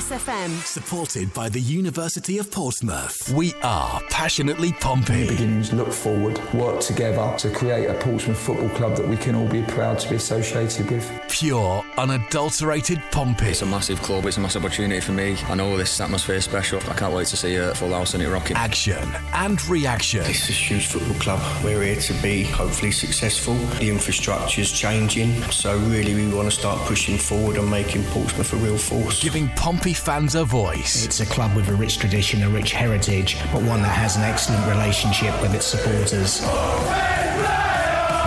Express FM. Supported by the University of Portsmouth. We are passionately Pompey. Beginnings look forward, work together to create a Portsmouth football club that we can all be proud to be associated with. Pure, unadulterated Pompey. It's a massive club, it's a massive opportunity for me. I know this atmosphere is special. I can't wait to see a full house and it rocking. Action and reaction. It's a huge football club. We're here to be hopefully successful. The infrastructure's changing, so really we want to start pushing forward and making Portsmouth a real force. Giving Pompey fans a voice. It's a club with a rich tradition, a rich heritage, but one that has an excellent relationship with its supporters.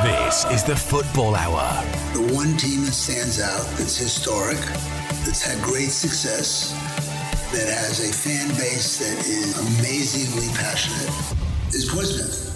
This is the Football Hour. The one team that stands out, that's historic, that's had great success, that has a fan base that is amazingly passionate, is Portsmouth.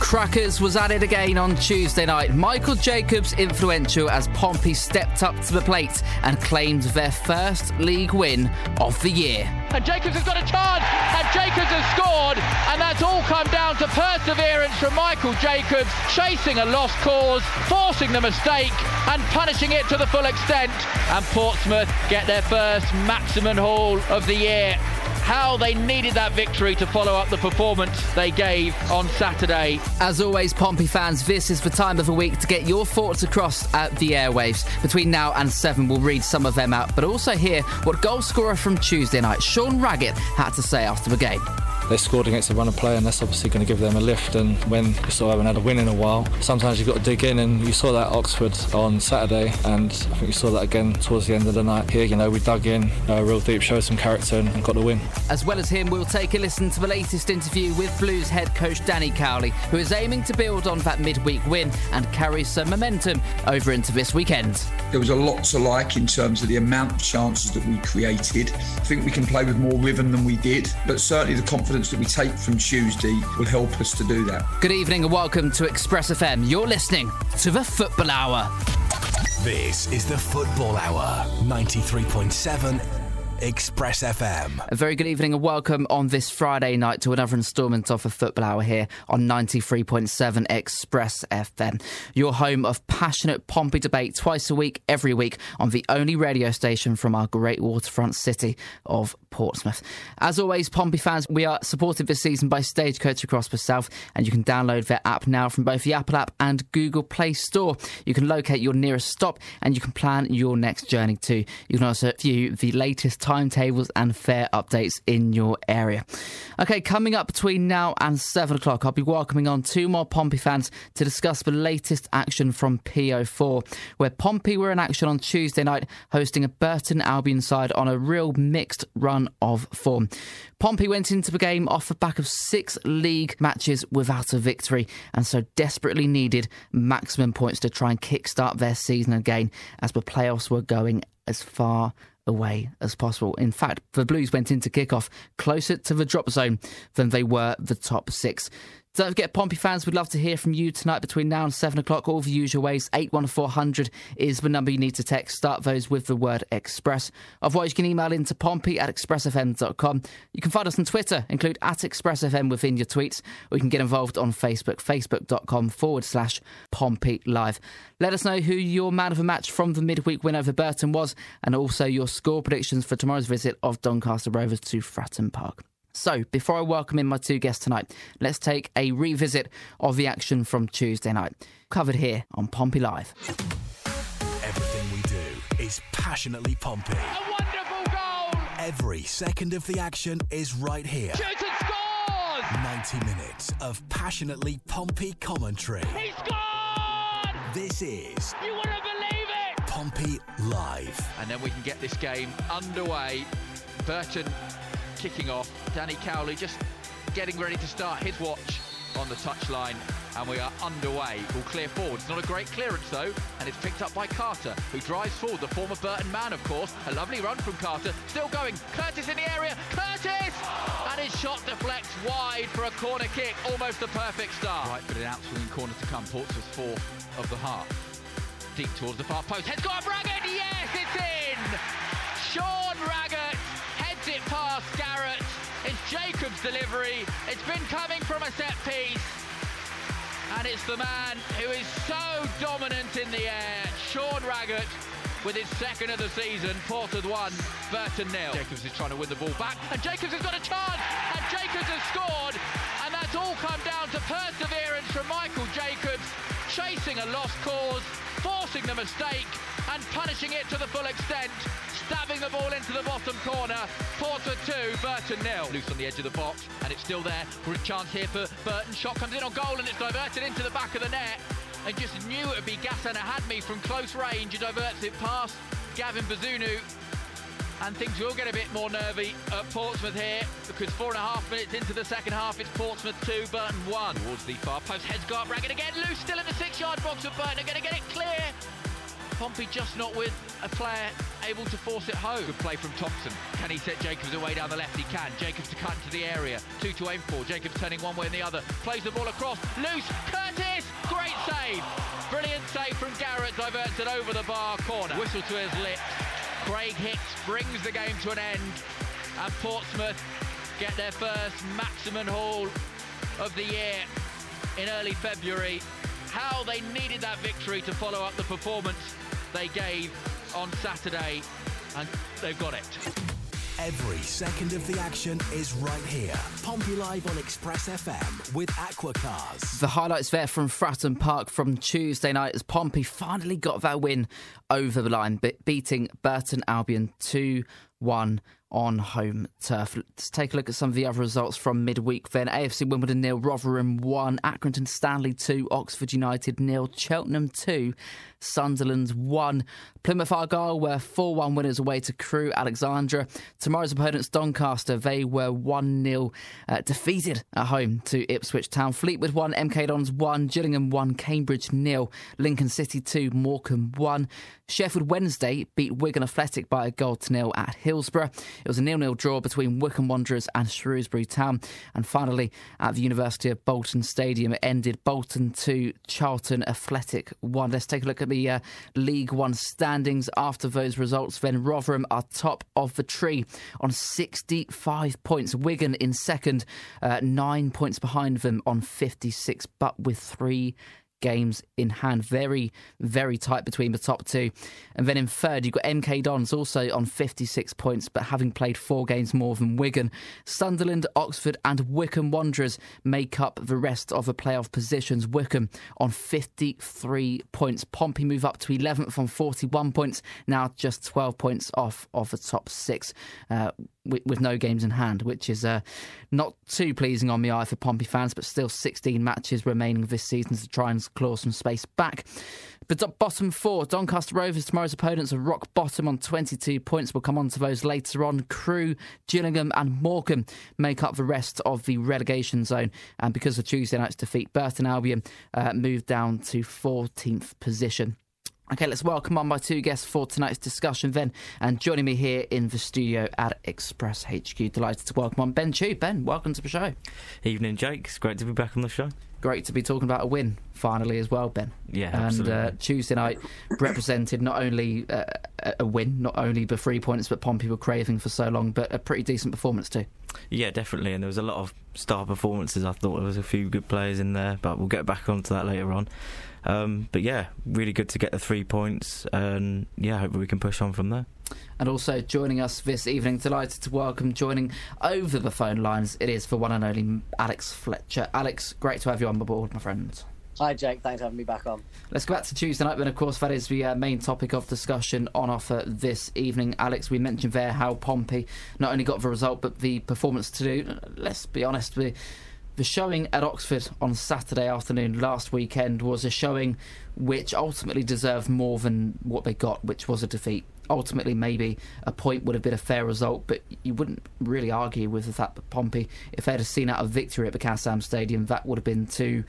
Crackers was at it again on Tuesday night. Michael Jacobs influential as Pompey stepped up to the plate and claimed their first league win of the year. And Jacobs has got a chance, and Jacobs has scored, and that's all come down to perseverance from Michael Jacobs, chasing a lost cause, forcing the mistake, and punishing it to the full extent. And Portsmouth get their first maximum haul of the year how they needed that victory to follow up the performance they gave on Saturday. As always, Pompey fans, this is the time of the week to get your thoughts across at the airwaves. Between now and seven, we'll read some of them out, but also hear what goal scorer from Tuesday night, Sean Raggett, had to say after the game they scored against a runner player and that's obviously going to give them a lift and when you sort of haven't had a win in a while sometimes you've got to dig in and you saw that Oxford on Saturday and I think you saw that again towards the end of the night. Here you know we dug in uh, real deep showed some character and, and got the win. As well as him we'll take a listen to the latest interview with Blues head coach Danny Cowley who is aiming to build on that midweek win and carry some momentum over into this weekend. There was a lot to like in terms of the amount of chances that we created. I think we can play with more rhythm than we did but certainly the confidence confidence that we take from Tuesday will help us to do that. Good evening and welcome to Express FM. You're listening to the Football Hour. This is the Football Hour, 93.7 Express FM. A very good evening and welcome on this Friday night to another instalment of a Football Hour here on 93.7 Express FM. Your home of passionate Pompey debate twice a week, every week, on the only radio station from our great waterfront city of Portsmouth. As always, Pompey fans, we are supported this season by Stagecoach across the south, and you can download their app now from both the Apple app and Google Play Store. You can locate your nearest stop and you can plan your next journey too. You can also view the latest timetables and fare updates in your area. Okay, coming up between now and 7 o'clock, I'll be welcoming on two more Pompey fans to discuss the latest action from PO4, where Pompey were in action on Tuesday night, hosting a Burton Albion side on a real mixed run of form. Pompey went into the game off the back of six league matches without a victory and so desperately needed maximum points to try and kickstart their season again as the playoffs were going as far away as possible. In fact, the Blues went into kickoff closer to the drop zone than they were the top six. Don't forget, Pompey fans, we'd love to hear from you tonight between now and 7 o'clock. All the usual ways. 81400 is the number you need to text. Start those with the word express. Otherwise, you can email into pompey at expressfm.com. You can find us on Twitter, include at expressfm within your tweets, or you can get involved on Facebook, facebook.com forward slash Pompey Live. Let us know who your man of the match from the midweek win over Burton was, and also your score predictions for tomorrow's visit of Doncaster Rovers to Fratton Park. So, before I welcome in my two guests tonight, let's take a revisit of the action from Tuesday night, covered here on Pompey Live. Everything we do is passionately Pompey. A wonderful goal! Every second of the action is right here. Shoots and scores! 90 minutes of passionately Pompey commentary. He scored! This is. You wouldn't believe it! Pompey Live. And then we can get this game underway. Burton kicking off. Danny Cowley just getting ready to start his watch on the touchline and we are underway. Will clear forward. It's not a great clearance though, and it's picked up by Carter, who drives forward. The former Burton man, of course. A lovely run from Carter. Still going. Curtis in the area. Curtis! And his shot deflects wide for a corner kick. Almost a perfect start. Right, but an outswinging corner to come. Portsmouth's fourth of the half. Deep towards the far post. Heads got Raggett. Yes, it's in. Sean Raggett past Garratt. It's Jacob's delivery. It's been coming from a set piece. And it's the man who is so dominant in the air, Sean Raggett, with his second of the season. Portsmouth 1, Burton nil. Jacobs is trying to win the ball back, and Jacobs has got a chance, and Jacobs has scored, and that's all come down to perseverance from Michael Jacobs, chasing a lost cause, forcing the mistake, and punishing it to the full extent stabbing the ball into the bottom corner. Porter 2, Burton nil. Loose on the edge of the box, and it's still there. For a chance here for Burton. Shot comes in on goal, and it's diverted into the back of the net. And just knew it would be Ghassan Ahadme from close range. He diverts it past Gavin Bazunu. And things will get a bit more nervy at Portsmouth here because four and a half minutes into the second half, it's Portsmouth 2, Burton 1. Towards the far post, heads guard, Raggett again, loose still in the six yard box of Burton, are going to get it clear. Pompey just not with a player able to force it home. Good play from Thompson. Can he set Jacobs away down the left? He can. Jacobs to cut into the area. Two to aim for. Jacobs turning one way and the other. Plays the ball across. Loose. Curtis. Great save. Brilliant save from Garratt. Diverts it over the bar corner. Whistle to his lips. Craig Hicks brings the game to an end. And Portsmouth get their first maximum haul of the year in early February. How they needed that victory to follow up the performance they gave on Saturday, and they've got it. Every second of the action is right here. Pompey Live on Express FM with Aquacars. The highlights there from Fratton Park from Tuesday night as Pompey finally got that win over the line, beating Burton Albion 2 1 on home turf. Let's take a look at some of the other results from midweek then. AFC Wimbledon nil, Rotherham 1, Accrington Stanley 2, Oxford United nil, Cheltenham 2, Sunderland 1. Plymouth Argyle were 4 1 winners away to Crewe Alexandra. Tomorrow's opponents, Doncaster, they were 1 0 uh, defeated at home to Ipswich Town. Fleetwood 1, MK Dons 1, Gillingham 1, Cambridge nil, Lincoln City 2, Morecambe 1. Sheffield Wednesday beat Wigan Athletic by a goal to nil at Hillsborough. It was a nil-nil draw between Wycombe Wanderers and Shrewsbury Town. And finally, at the University of Bolton Stadium, it ended Bolton 2, Charlton Athletic 1. Let's take a look at the uh, League One standings after those results. Then Rotherham are top of the tree on 65 points. Wigan in second, uh, nine points behind them on 56, but with three games in hand. Very, very tight between the top two. And then in third, you've got MK Dons also on 56 points, but having played four games more than Wigan. Sunderland, Oxford, and Wycombe Wanderers make up the rest of the playoff positions. Wycombe on 53 points. Pompey move up to 11th on 41 points, now just 12 points off of the top six. Uh, with, no games in hand, which is uh, not too pleasing on the eye for Pompey fans, but still 16 matches remaining this season to try and claw some space back. But bottom four, Doncaster Rovers, tomorrow's opponents are rock bottom on 22 points. We'll come on to those later on. Crewe, Gillingham, and Morecambe make up the rest of the relegation zone. And because of Tuesday night's defeat, Burton Albion uh, moved down to 14th position. Okay, let's welcome on my two guests for tonight's discussion then. And joining me here in the studio at Express HQ, delighted to welcome on Ben Tew. Ben, welcome to the show. Evening, Jake. It's great to be back on the show. Great to be talking about a win finally as well, Ben. Yeah, and absolutely. uh, Tuesday night represented not only uh, a win, not only the three points that Pompey were craving for so long, but a pretty decent performance too. Yeah, definitely. And there was a lot of star performances. I thought there was a few good players in there, but we'll get back onto that later on. Um, but yeah, really good to get the three points, and yeah, hopefully we can push on from there. And also joining us this evening, delighted to welcome joining over the phone lines. It is for one and only Alex Fletcher. Alex, great to have you on the board, my friend. Hi, Jake. Thanks for having me back on. Let's go back to Tuesday night, then, of course, that is the uh, main topic of discussion on offer this evening. Alex, we mentioned there how Pompey not only got the result, but the performance to do. Let's be honest, the, the showing at Oxford on Saturday afternoon last weekend was a showing which ultimately deserved more than what they got, which was a defeat. Ultimately, maybe a point would have been a fair result, but you wouldn't really argue with the fact that Pompey, if they'd have seen out a victory at the Kassam Stadium, that would have been too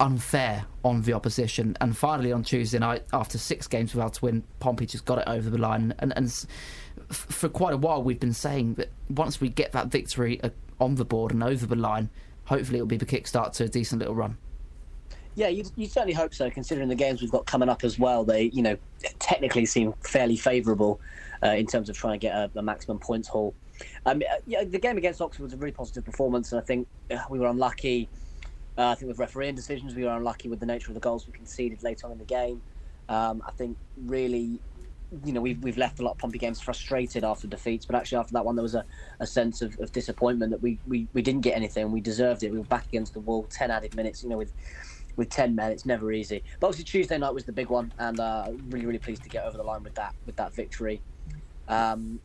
unfair on the opposition. And finally, on Tuesday night, after six games without a win, Pompey just got it over the line. And, and for quite a while, we've been saying that once we get that victory uh, on the board and over the line, hopefully it'll be the kickstart to a decent little run. Yeah, you, you certainly hope so. Considering the games we've got coming up as well, they you know technically seem fairly favourable uh, in terms of trying to get a, a maximum points haul. Um, yeah, the game against Oxford was a really positive performance, and I think uh, we were unlucky uh, I think with refereeing decisions, we were unlucky with the nature of the goals we conceded later on in the game. Um, I think really you know we've we've left a lot of Pompey games frustrated after defeats, but actually after that one there was a, a sense of, of disappointment that we, we, we didn't get anything. We deserved it. We were back against the wall, ten added minutes. You know with with ten men, it's never easy. But obviously Tuesday night was the big one, and uh, really really pleased to get over the line with that with that victory. Um,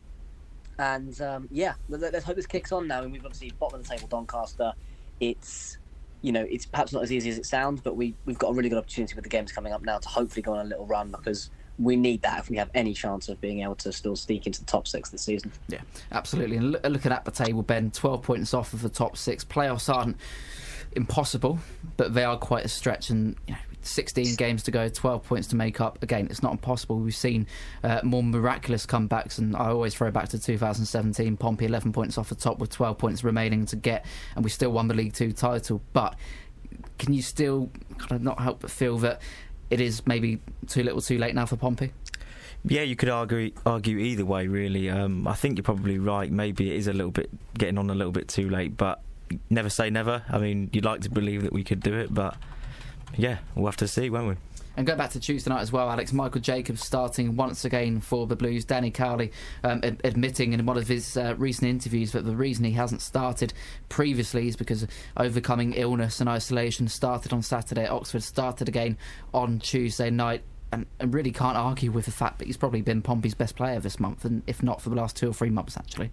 and um, yeah, let's hope this kicks on now. And we've obviously bottom of the table Doncaster. It's you know it's perhaps not as easy as it sounds, but we we've got a really good opportunity with the games coming up now to hopefully go on a little run because we need that if we have any chance of being able to still sneak into the top six this season. Yeah, absolutely. And look, looking at the table, Ben, 12 points off of the top six. Playoffs aren't impossible, but they are quite a stretch. And you know, 16 games to go, 12 points to make up. Again, it's not impossible. We've seen uh, more miraculous comebacks, and I always throw back to 2017. Pompey 11 points off the top with 12 points remaining to get, and we still won the League Two title. But can you still kind of not help but feel that it is maybe too little too late now for Pompey? Yeah, you could argue argue either way. Really, um, I think you're probably right. Maybe it is a little bit getting on a little bit too late, but never say never. I mean, you'd like to believe that we could do it, but yeah, we'll have to see, won't we? And go back to Tuesday night as well, Alex. Michael Jacobs starting once again for the Blues. Danny Cowley um, ad- admitting in one of his uh, recent interviews that the reason he hasn't started previously is because overcoming illness and isolation started on Saturday at Oxford, started again on Tuesday night. And, and really can't argue with the fact that he's probably been Pompey's best player this month, and if not for the last two or three months, actually.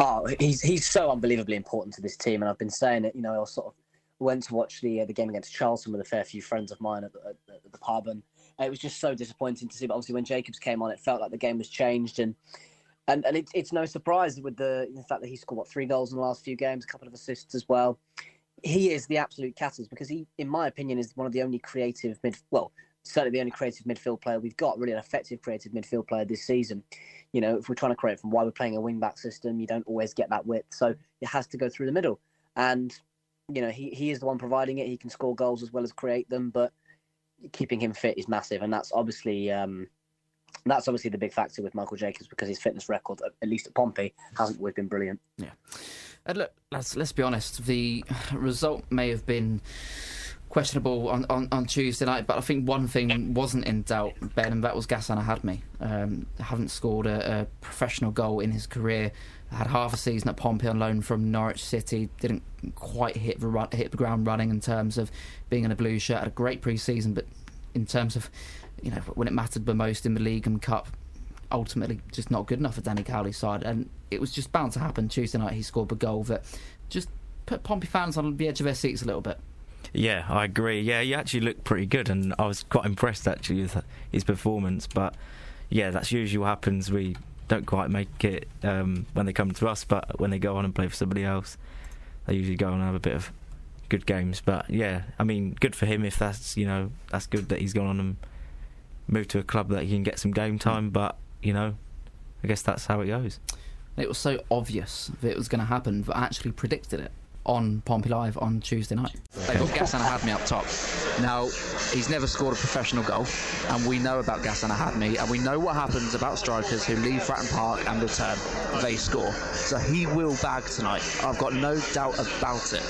Oh, he's he's so unbelievably important to this team, and I've been saying it. You know, I'll sort of went to watch the uh, the game against Charlton with a fair few friends of mine at the, at the pub, and it was just so disappointing to see. But obviously, when Jacobs came on, it felt like the game was changed, and and and it, it's no surprise with the, the fact that he scored what three goals in the last few games, a couple of assists as well. He is the absolute catalyst because he, in my opinion, is one of the only creative mid well certainly the only creative midfield player we've got, really an effective creative midfield player this season. You know, if we're trying to create from why we're playing a wing back system, you don't always get that width. So it has to go through the middle. And, you know, he, he is the one providing it. He can score goals as well as create them, but keeping him fit is massive. And that's obviously um, that's obviously the big factor with Michael Jacobs because his fitness record, at least at Pompey, hasn't always been brilliant. Yeah. And look, let's let's be honest. The result may have been questionable on, on, on Tuesday night, but I think one thing wasn't in doubt, Ben, and that was Ghassan Ahadme. Um, haven't scored a, a, professional goal in his career. Had half a season at Pompey on loan from Norwich City. Didn't quite hit the run, hit the ground running in terms of being in a blue shirt. Had a great pre-season, but in terms of you know when it mattered the most in the league and cup, ultimately just not good enough for Danny Cowley's side. And it was just bound to happen. Tuesday night he scored a goal that just put Pompey fans on the edge of their seats a little bit. Yeah, I agree. Yeah, he actually looked pretty good, and I was quite impressed actually with his performance. But yeah, that's usually what happens. We don't quite make it um, when they come to us, but when they go on and play for somebody else, they usually go on and have a bit of good games. But yeah, I mean, good for him if that's you know that's good that he's gone on and moved to a club that he can get some game time. But you know, I guess that's how it goes. It was so obvious that it was going to happen that I actually predicted it on Pompey Live on Tuesday night. They've got Ghassan Ahadme up top. Now, he's never scored a professional goal, and we know about Ghassan Ahadme, and we know what happens about strikers who leave Fratton Park and return. They score. So he will bag tonight. I've got no doubt about it.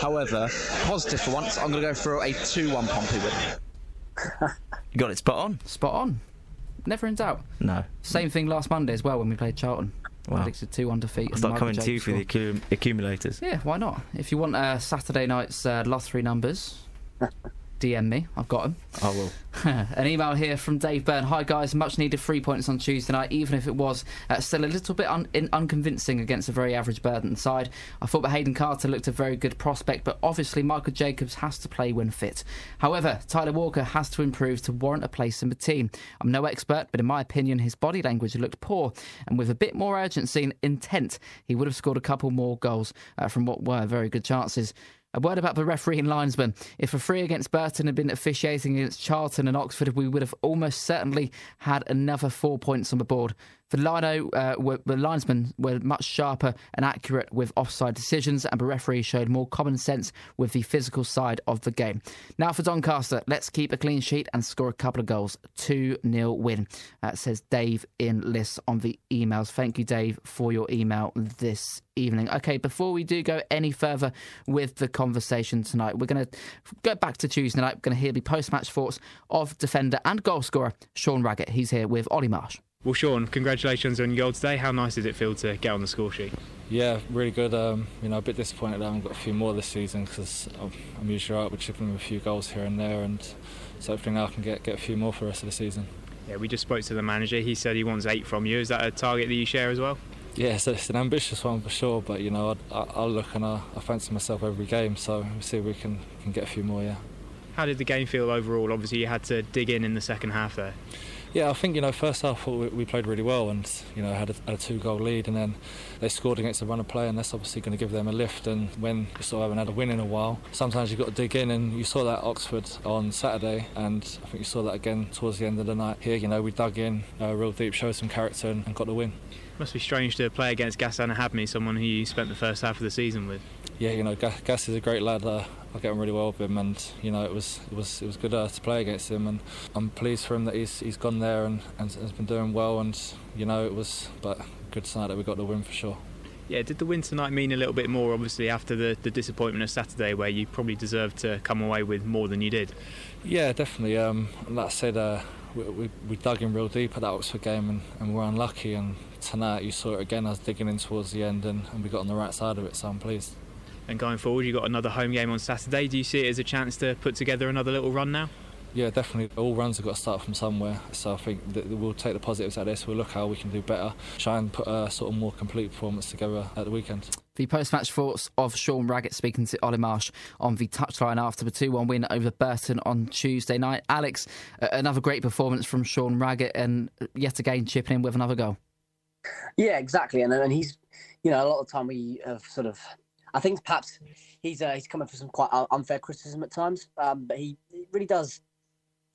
However, positive for once, I'm going to go for a 2 1 Pompey win. you got it spot on. Spot on. Never in doubt. No. Same thing last Monday as well when we played Charlton. Wow. Predicted 2 1 defeat. I'll start coming to you for the accum- accumulators. Yeah, why not? If you want uh, Saturday night's uh, last three numbers, DM me. I've got them. I will. An email here from Dave Byrne. Hi guys, much needed three points on Tuesday night, even if it was uh, still a little bit un- unconvincing against a very average Burton side. I thought that Hayden Carter looked a very good prospect, but obviously Michael Jacobs has to play when fit. However, Tyler Walker has to improve to warrant a place in the team. I'm no expert, but in my opinion, his body language looked poor, and with a bit more urgency and intent, he would have scored a couple more goals uh, from what were very good chances. A word about the referee and linesman. If a free against Burton had been officiating against Charlton and Oxford, we would have almost certainly had another four points on the board. The lino, uh, were, the linesmen were much sharper and accurate with offside decisions, and the referee showed more common sense with the physical side of the game. Now for Doncaster, let's keep a clean sheet and score a couple of goals. 2 0 win, uh, says Dave in Liss on the emails. Thank you, Dave, for your email this evening. Okay, before we do go any further with the conversation tonight, we're going to go back to Tuesday night. We're going to hear the post match thoughts of defender and goal scorer Sean Raggett. He's here with Ollie Marsh. Well, Sean, congratulations on your goal today. How nice did it feel to get on the score sheet? Yeah, really good. Um, you know, a bit disappointed that I haven't got a few more this season because I'm usually out with chipping with a few goals here and there, and so hopefully now I can get get a few more for the rest of the season. Yeah, we just spoke to the manager. He said he wants eight from you. Is that a target that you share as well? Yeah, so it's an ambitious one for sure, but you know, I, will look and I, I, fancy myself every game, so we'll see if we can, can get a few more. Yeah. How did the game feel overall? Obviously, you had to dig in in the second half there. Yeah, I think you know first half we played really well and you know had a, had a two goal lead and then they scored against a run of play and that's obviously going to give them a lift and when you sort of haven't had a win in a while sometimes you've got to dig in and you saw that Oxford on Saturday and I think you saw that again towards the end of the night here you know we dug in uh, real deep showed some character and, and got the win. Must be strange to play against Ghassan Ahadme, someone who you spent the first half of the season with. Yeah, you know, Gas is a great lad. Uh, I get on really well with him, and you know it was it was it was good uh, to play against him, and I'm pleased for him that he's he's gone there and, and has been doing well, and you know it was but good tonight that we got the win for sure. Yeah, did the win tonight mean a little bit more, obviously, after the, the disappointment of Saturday, where you probably deserved to come away with more than you did? Yeah, definitely. Um, like I said, uh, we, we, we, dug in real deep at that Oxford game and, and we were unlucky. And tonight you saw it again. I was digging in towards the end and, and we got on the right side of it, so I'm pleased. And going forward, you've got another home game on Saturday. Do you see it as a chance to put together another little run now? Yeah, definitely. All runs have got to start from somewhere. So I think that we'll take the positives out of this. We'll look how we can do better. Try and put a sort of more complete performance together at the weekend. The post-match thoughts of Sean Raggett speaking to Ollie Marsh on the touchline after the 2-1 win over Burton on Tuesday night. Alex, another great performance from Sean Raggett and yet again chipping in with another goal. Yeah, exactly. And, and he's, you know, a lot of the time we have sort of I think perhaps he's uh, he's coming for some quite unfair criticism at times, um, but he, he, really does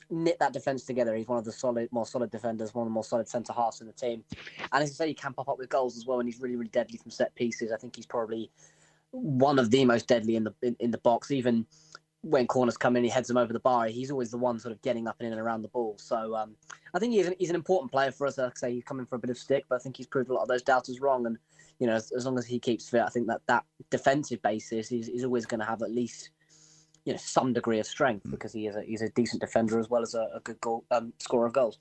knit that defense together. He's one of the solid, more solid defenders, one of the more solid centre halves in the team, and as you say, he can pop up with goals as well, and he's really, really deadly from set pieces. I think he's probably one of the most deadly in the in, in the box. Even when corners come in, he heads them over the bar. He's always the one sort of getting up and in and around the ball. So um, I think he's an, he's an important player for us. Like I say, he's coming for a bit of stick, but I think he's proved a lot of those doubters wrong. And you know, as, as long as he keeps fit, I think that that defensive basis is, is always going to have at least you know some degree of strength mm. because he is a, he's a decent defender as well as a, a good goal um, scorer of goals.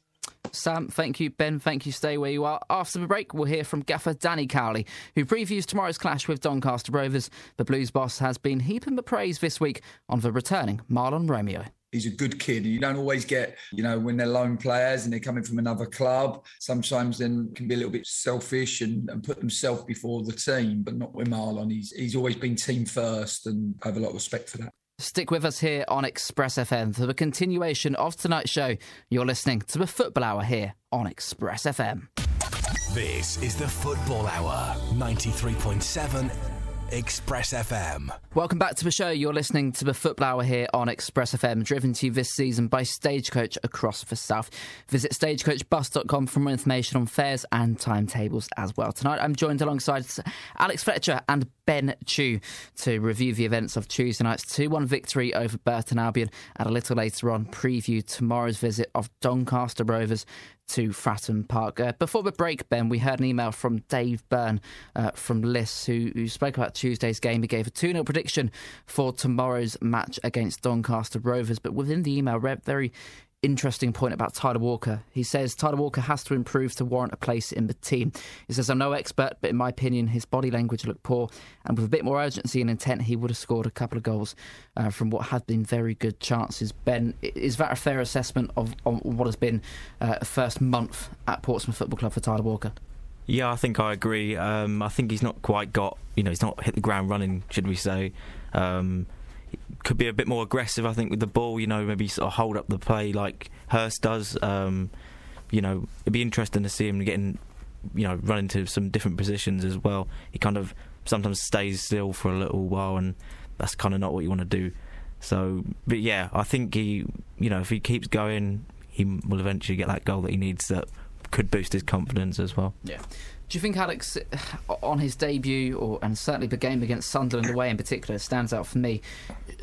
Sam, thank you. Ben, thank you. Stay where you are. After the break, we'll hear from gaffer Danny Cowley, who previews tomorrow's clash with Doncaster Rovers. The Blues boss has been heaping the praise this week on the returning Marlon Romeo he's a good kid. And you don't always get, you know, when they're loan players and they're coming from another club, sometimes then can be a little bit selfish and, and put themselves before the team, but not with Marlon. He's, he's always been team first and I have a lot of respect for that. Stick with us here on Express FM for the continuation of tonight's show. You're listening to the Football Hour here on Express FM. This is the Football Hour, 93.7 Express FM. Welcome back to the show. You're listening to the Football Hour here on Express FM, driven to you this season by Stagecoach across the south. Visit stagecoachbus.com for more information on fares and timetables as well. Tonight, I'm joined alongside Alex Fletcher and Ben Tew to review the events of Tuesday night's 2 1 victory over Burton Albion and a little later on preview tomorrow's visit of Doncaster Rovers to Fratton Park. Uh, before the break, Ben, we heard an email from Dave Byrne uh, from Liss who, who, spoke about Tuesday's game. He gave a 2 0 prediction for tomorrow's match against Doncaster Rovers, but within the email, read very interesting point about Tyler Walker. He says Tyler Walker has to improve to warrant a place in the team. He says, I'm no expert, but in my opinion, his body language looked poor. And with a bit more urgency and intent, he would have scored a couple of goals uh, from what had been very good chances. Ben, is that a fair assessment of, of what has been uh, a first month at Portsmouth Football Club for Tyler Walker? Yeah, I think I agree. Um, I think he's not quite got, you know, he's not hit the ground running, should we say. Um, could be a bit more aggressive, I think, with the ball. You know, maybe sort of hold up the play like Hurst does. Um, you know, it'd be interesting to see him getting, you know, run into some different positions as well. He kind of sometimes stays still for a little while, and that's kind of not what you want to do. So, but yeah, I think he, you know, if he keeps going, he will eventually get that goal that he needs that could boost his confidence as well. Yeah. Do you think Alex, on his debut, or and certainly the game against Sunderland away in particular, stands out for me?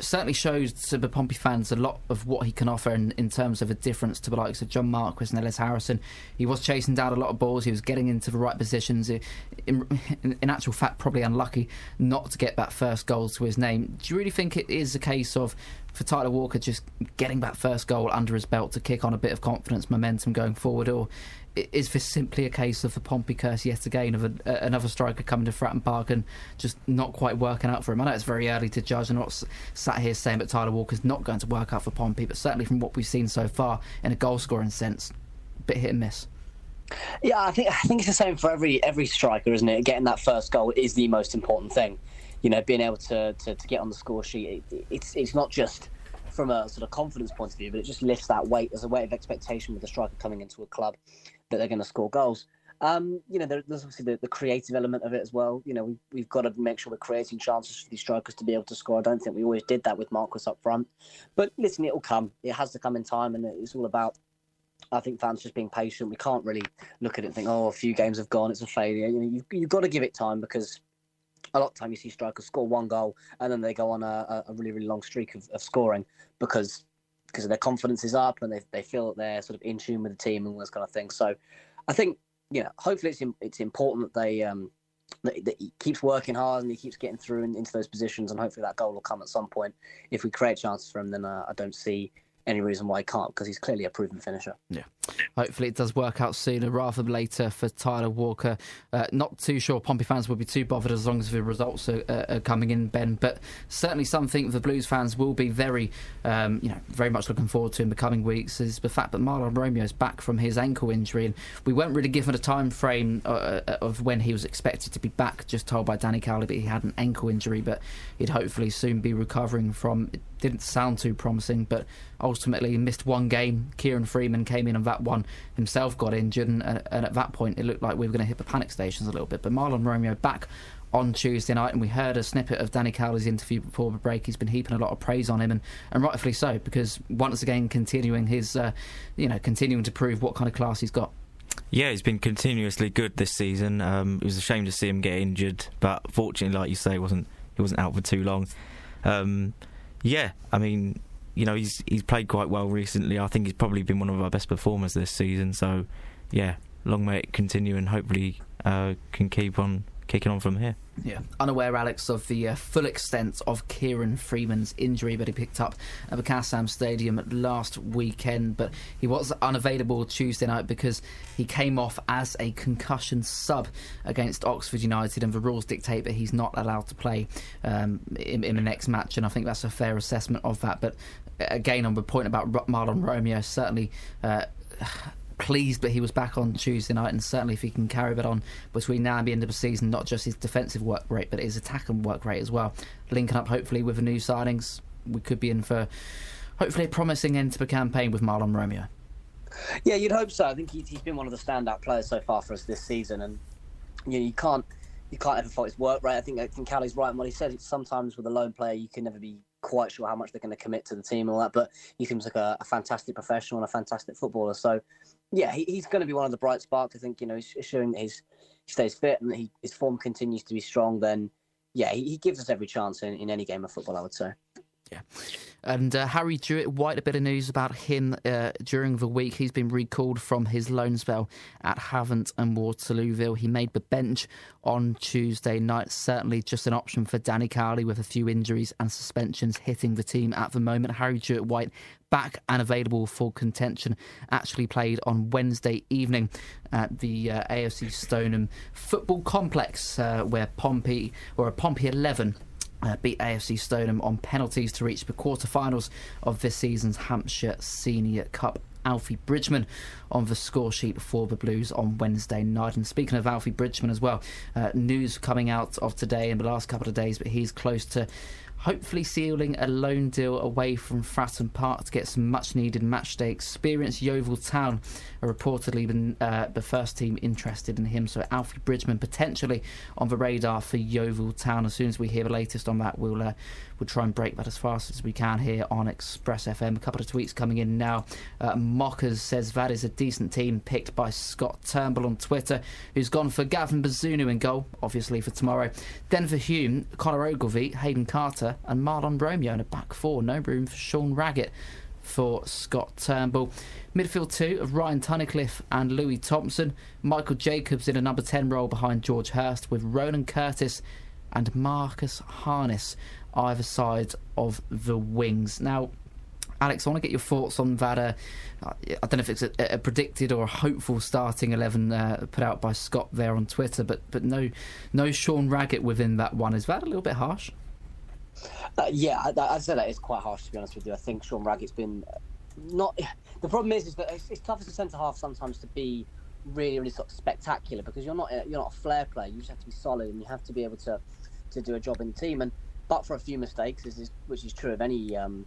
Certainly shows to the Pompey fans a lot of what he can offer in, in terms of a difference to the likes of John Marquis and Ellis Harrison. He was chasing down a lot of balls. He was getting into the right positions. In, in, in actual fact, probably unlucky not to get that first goal to his name. Do you really think it is a case of for Tyler Walker just getting that first goal under his belt to kick on a bit of confidence, momentum going forward, or is this simply a case of the Pompey curse yet again of a, another striker coming to Fratton Park and just not quite working out for him? I know it's very early to judge. I'm not sat here saying that Tyler Walker's not going to work out for Pompey, but certainly from what we've seen so far in a goal scoring sense, bit hit and miss. Yeah, I think I think it's the same for every every striker, isn't it? Getting that first goal is the most important thing. You know, being able to to, to get on the score sheet. It, it's it's not just from a sort of confidence point of view, but it just lifts that weight. There's a weight of expectation with a striker coming into a club that they're going to score goals. Um, you know, there, there's obviously the, the, creative element of it as well. You know, we, we've got to make sure we're creating chances for these strikers to be able to score. I don't think we always did that with Marcus up front. But listen, it will come. It has to come in time, and it's all about I think fans just being patient. We can't really look at it and think, oh, a few games have gone, it's a failure. You know, you've, you've got to give it time because a lot of time you see strikers score one goal and then they go on a, a really, really long streak of, of scoring because because their confidence is up and they, they feel that they're sort of in tune with the team and all this kind of things. So I think, you know, hopefully it's it's important that they um, that, that he keeps working hard and he keeps getting through in, into those positions and hopefully that goal will come at some point. If we create chances for him, then uh, I don't see any reason why he can't because he's clearly a proven finisher. Yeah. Hopefully it does work out sooner rather than later for Tyler Walker. Uh, not too sure Pompey fans will be too bothered as long as the results are, uh, are coming in, Ben. But certainly something the Blues fans will be very, um, you know, very much looking forward to in the coming weeks is the fact that Marlon Romeo is back from his ankle injury, and we weren't really given a time frame uh, uh, of when he was expected to be back. Just told by Danny Cowley that he had an ankle injury, but he'd hopefully soon be recovering from. It didn't sound too promising, but ultimately missed one game. Kieran Freeman came in on that one himself, got injured, and, and at that point it looked like we were going to hit the panic stations a little bit. But Marlon Romeo back on Tuesday night, and we heard a snippet of Danny Cowley's interview before the break. He's been heaping a lot of praise on him, and, and rightfully so, because once again, continuing his, uh, you know, continuing to prove what kind of class he's got. Yeah, he's been continuously good this season. Um, it was a shame to see him get injured, but fortunately, like you say, wasn't he wasn't out for too long. Um, yeah, I mean, you know, he's he's played quite well recently. I think he's probably been one of our best performers this season. So, yeah, long may it continue, and hopefully uh, can keep on kicking on from here. Yeah, unaware, Alex, of the uh, full extent of Kieran Freeman's injury that he picked up at the Kassam Stadium last weekend, but he was unavailable Tuesday night because he came off as a concussion sub against Oxford United, and the rules dictate that he's not allowed to play um, in, in, the next match, and I think that's a fair assessment of that. But again, on the point about Marlon Romeo, certainly. Uh, pleased that he was back on Tuesday night, and certainly if he can carry that on between now and the end of the season, not just his defensive work rate, but his attack and work rate as well. Linking up hopefully with the new signings, we could be in for hopefully a promising end to the campaign with Marlon Romeo. Yeah, you'd hope so. I think he's been one of the standout players so far for us this season, and you know you can't you can't ever fault his work rate. I think I think Cowley's right in what he said. Sometimes with a loan player, you can never be quite sure how much they're going to commit to the team and all that. But he seems like a, a fantastic professional and a fantastic footballer. So yeah, he, he's going to be one of the bright sparks. I think you know he's showing that he's, he stays fit and he, his form continues to be strong. Then yeah, he, he gives us every chance in, in any game of football. I would say. Yeah. And uh, Harry Jewitt-White a bit of news about him uh, during the week. He's been recalled from his loan spell at Havant and Waterlooville. He made the bench on Tuesday night. Certainly just an option for Danny Cowley with a few injuries and suspensions hitting the team at the moment. Harry Jewitt-White back and available for contention. Actually played on Wednesday evening at the uh, AFC Stoneham Football Complex, uh, where Pompey, or a Pompey 11 uh, beat AFC Stoneham on penalties to reach the quarterfinals of this season's Hampshire Senior Cup. Alfie Bridgman on the score sheet for the Blues on Wednesday night. And speaking of Alfie Bridgman as well, uh, news coming out of today in the last couple of days, but he's close to hopefully sealing a loan deal away from Fratton Park to get some much needed matchday experience. Yeovil Town are reportedly been uh, the first team interested in him, so Alfie Bridgman potentially on the radar for Yeovil Town. As soon as we hear the latest on that, we'll uh, we'll try and break that as fast as we can here on Express FM. A couple of tweets coming in now. Uh, Mockers says that is a decent team picked by Scott Turnbull on Twitter, who's gone for Gavin Bazunu in goal, obviously for tomorrow. Denver Hume, Connor Ogilvie, Hayden Carter, and Marlon Romeo in a back four. No room for Sean Raggett for Scott Turnbull. Midfield two of Ryan Tunnicliffe and Louis Thompson. Michael Jacobs in a number 10 role behind George Hurst with Ronan Curtis and Marcus Harness either side of the wings. Now, Alex, I want to get your thoughts on that. Uh, I don't know if it's a, a, predicted or a hopeful starting eleven uh, put out by Scott there on Twitter, but but no, no Sean Raggett within that one. Is that a little bit harsh? Uh, yeah, I, I'd say that is quite harsh to be honest with you. I think Sean Raggett's been not. The problem is, is that it's, it's tough as a centre half sometimes to be really, really sort of spectacular because you're not you're not a flair player. You just have to be solid and you have to be able to to do a job in the team. And but for a few mistakes, is, which is true of any um,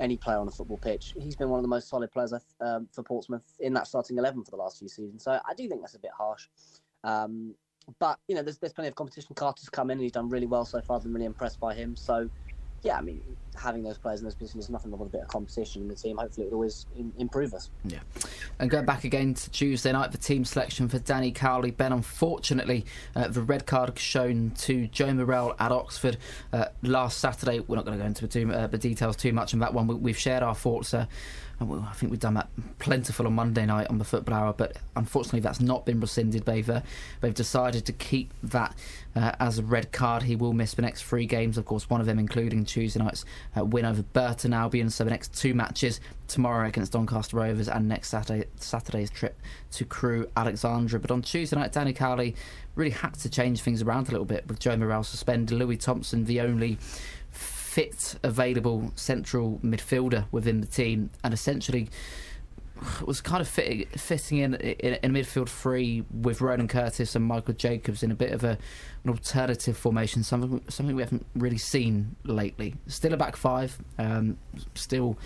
any player on a football pitch, he's been one of the most solid players um, for Portsmouth in that starting eleven for the last few seasons. So I do think that's a bit harsh. Um, but you know, there's there's plenty of competition. Carter's come in and he's done really well so far. I've been really impressed by him. So yeah, I mean, having those players in those positions is nothing but a bit of competition in the team. Hopefully, it will always in- improve us. Yeah. And going back again to Tuesday night, the team selection for Danny Cowley. Ben, unfortunately, uh, the red card shown to Joe Morrell at Oxford uh, last Saturday. We're not going to go into the, uh, the, details too much on that one. We, have shared our thoughts. I think we've done that plentiful on Monday night on the Football Hour, but unfortunately that's not been rescinded. They've, uh, they've decided to keep that uh, as a red card. He will miss the next three games, of course, one of them including Tuesday night's uh, win over Burton Albion. So the next two matches tomorrow against Doncaster Rovers and next Saturday Saturday's trip to Crewe Alexandra. But on Tuesday night, Danny Cowley really had to change things around a little bit with Joe Morrell suspended. Louis Thompson, the only fit available central midfielder within the team, and essentially was kind of fitting, in, in, in midfield three with Ronan Curtis and Michael Jacobs in a bit of a, an alternative formation, something something we haven't really seen lately. Still a back five, um, still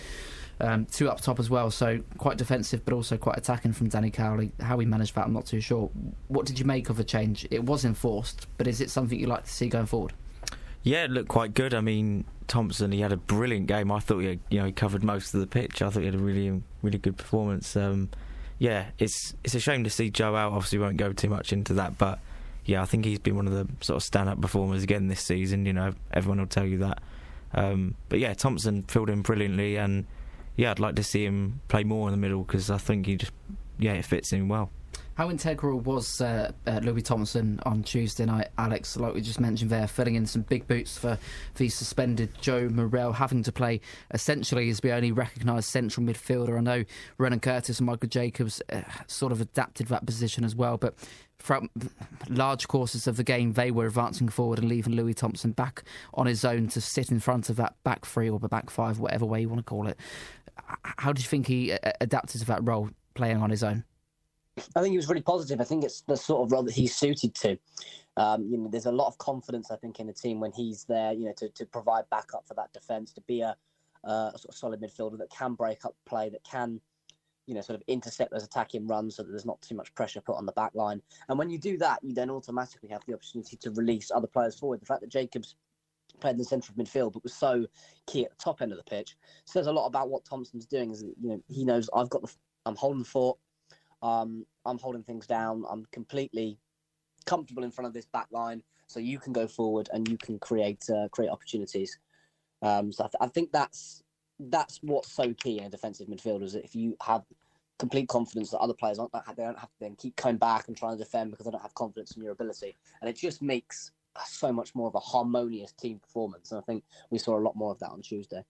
um, two up top as well, so quite defensive but also quite attacking from Danny Cowley. How he managed that, I'm not too sure. What did you make of a change? It was enforced, but is it something you'd like to see going forward? Yeah, it looked quite good. I mean, Thompson, he had a brilliant game. I thought he, you know, he covered most of the pitch. I thought he had a really, really good performance. Um, yeah, it's it's a shame to see Joe out. Obviously, we won't go too much into that, but yeah, I think he's been one of the sort of stand-up performers again this season. You know, everyone will tell you that. Um, but yeah, Thompson filled in brilliantly, and yeah, I'd like to see him play more in the middle because I think he just yeah, it fits him well. How integral was uh, uh, Louis Thompson on Tuesday night, Alex? Like we just mentioned there, filling in some big boots for the suspended Joe Morrell, having to play essentially as the only recognised central midfielder. I know Ronan Curtis and Michael Jacobs uh, sort of adapted that position as well, but throughout large courses of the game, they were advancing forward and leaving Louis Thompson back on his own to sit in front of that back three or the back five, whatever way you want to call it. How do you think he uh, adapted to that role, playing on his own? I think he was really positive. I think it's the sort of role that he's suited to. Um, you know, there's a lot of confidence, I think, in the team when he's there. You know, to, to provide backup for that defence, to be a, a sort of solid midfielder that can break up play, that can, you know, sort of intercept those attacking runs, so that there's not too much pressure put on the back line. And when you do that, you then automatically have the opportunity to release other players forward. The fact that Jacobs played in the centre of midfield, but was so key at the top end of the pitch, says a lot about what Thompson's doing. Is you know he knows I've got the I'm holding the fort. Um, I'm holding things down. I'm completely comfortable in front of this back line, so you can go forward and you can create uh, create opportunities. Um, so I, th- I, think that's that's what's so key in a defensive midfielder is if you have complete confidence that other players aren't they don't have to then keep coming back and trying to defend because they don't have confidence in your ability, and it just makes so much more of a harmonious team performance. And I think we saw a lot more of that on Tuesday.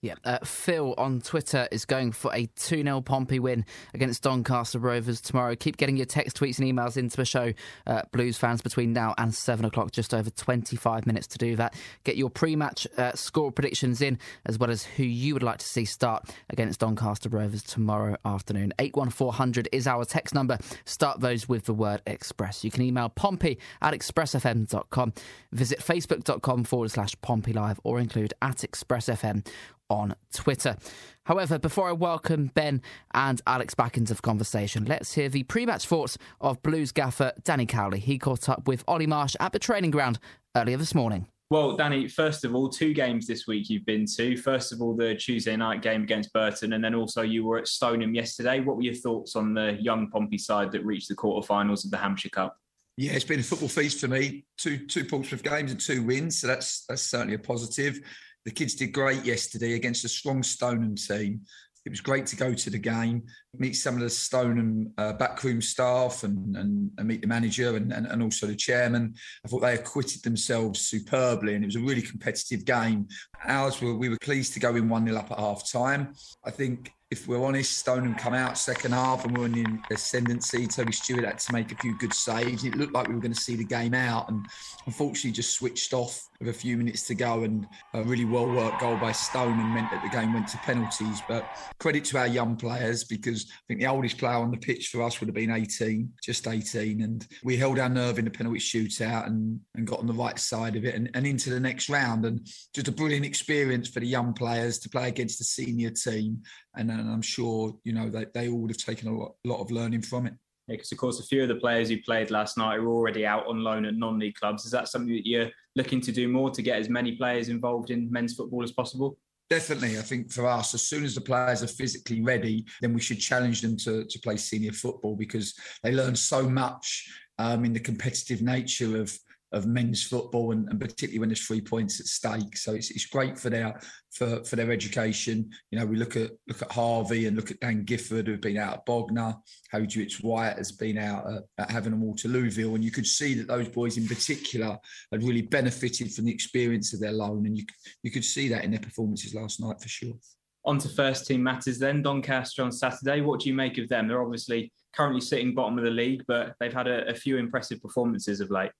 Yeah, uh, Phil on Twitter is going for a 2 0 Pompey win against Doncaster Rovers tomorrow. Keep getting your text, tweets, and emails into the show, uh, Blues fans, between now and 7 o'clock, just over 25 minutes to do that. Get your pre match uh, score predictions in, as well as who you would like to see start against Doncaster Rovers tomorrow afternoon. 81400 is our text number. Start those with the word Express. You can email pompey at expressfm.com, visit facebook.com forward slash Pompey Live, or include at expressfm on Twitter. However, before I welcome Ben and Alex back into the conversation, let's hear the pre match thoughts of Blues gaffer Danny Cowley. He caught up with Ollie Marsh at the training ground earlier this morning. Well, Danny, first of all, two games this week you've been to. First of all, the Tuesday night game against Burton, and then also you were at Stoneham yesterday. What were your thoughts on the young Pompey side that reached the quarterfinals of the Hampshire Cup? Yeah, it's been a football feast for me. Two two Portsmouth games and two wins, so that's that's certainly a positive. The kids did great yesterday against a strong Stoneham team. It was great to go to the game, meet some of the Stoneham uh, backroom staff and, and, and, meet the manager and, and, and, also the chairman. I thought they acquitted themselves superbly and it was a really competitive game. Ours were, we were pleased to go in 1 0 up at half time. I think if we're honest, Stoneham come out second half and we're in the ascendancy. Toby Stewart had to make a few good saves. It looked like we were going to see the game out, and unfortunately, just switched off with a few minutes to go. And a really well worked goal by Stoneham meant that the game went to penalties. But credit to our young players because I think the oldest player on the pitch for us would have been 18, just 18, and we held our nerve in the penalty shootout and, and got on the right side of it and, and into the next round. And just a brilliant experience for the young players to play against the senior team and, and I'm sure you know they, they all would have taken a lot, lot of learning from it. Because of course a few of the players who played last night are already out on loan at non-league clubs. Is that something that you're looking to do more to get as many players involved in men's football as possible? Definitely, I think for us, as soon as the players are physically ready, then we should challenge them to, to play senior football because they learn so much um, in the competitive nature of of men's football and, and, particularly when there's three points at stake. So it's, it's great for their for, for their education. You know, we look at look at Harvey and look at Dan Gifford who've been out at Bognor. Jewitt-White has been out at, at Havant Waterlooville, and you could see that those boys in particular had really benefited from the experience of their loan, and you you could see that in their performances last night for sure. On to first team matters then. Doncaster on Saturday. What do you make of them? They're obviously currently sitting bottom of the league, but they've had a, a few impressive performances of late.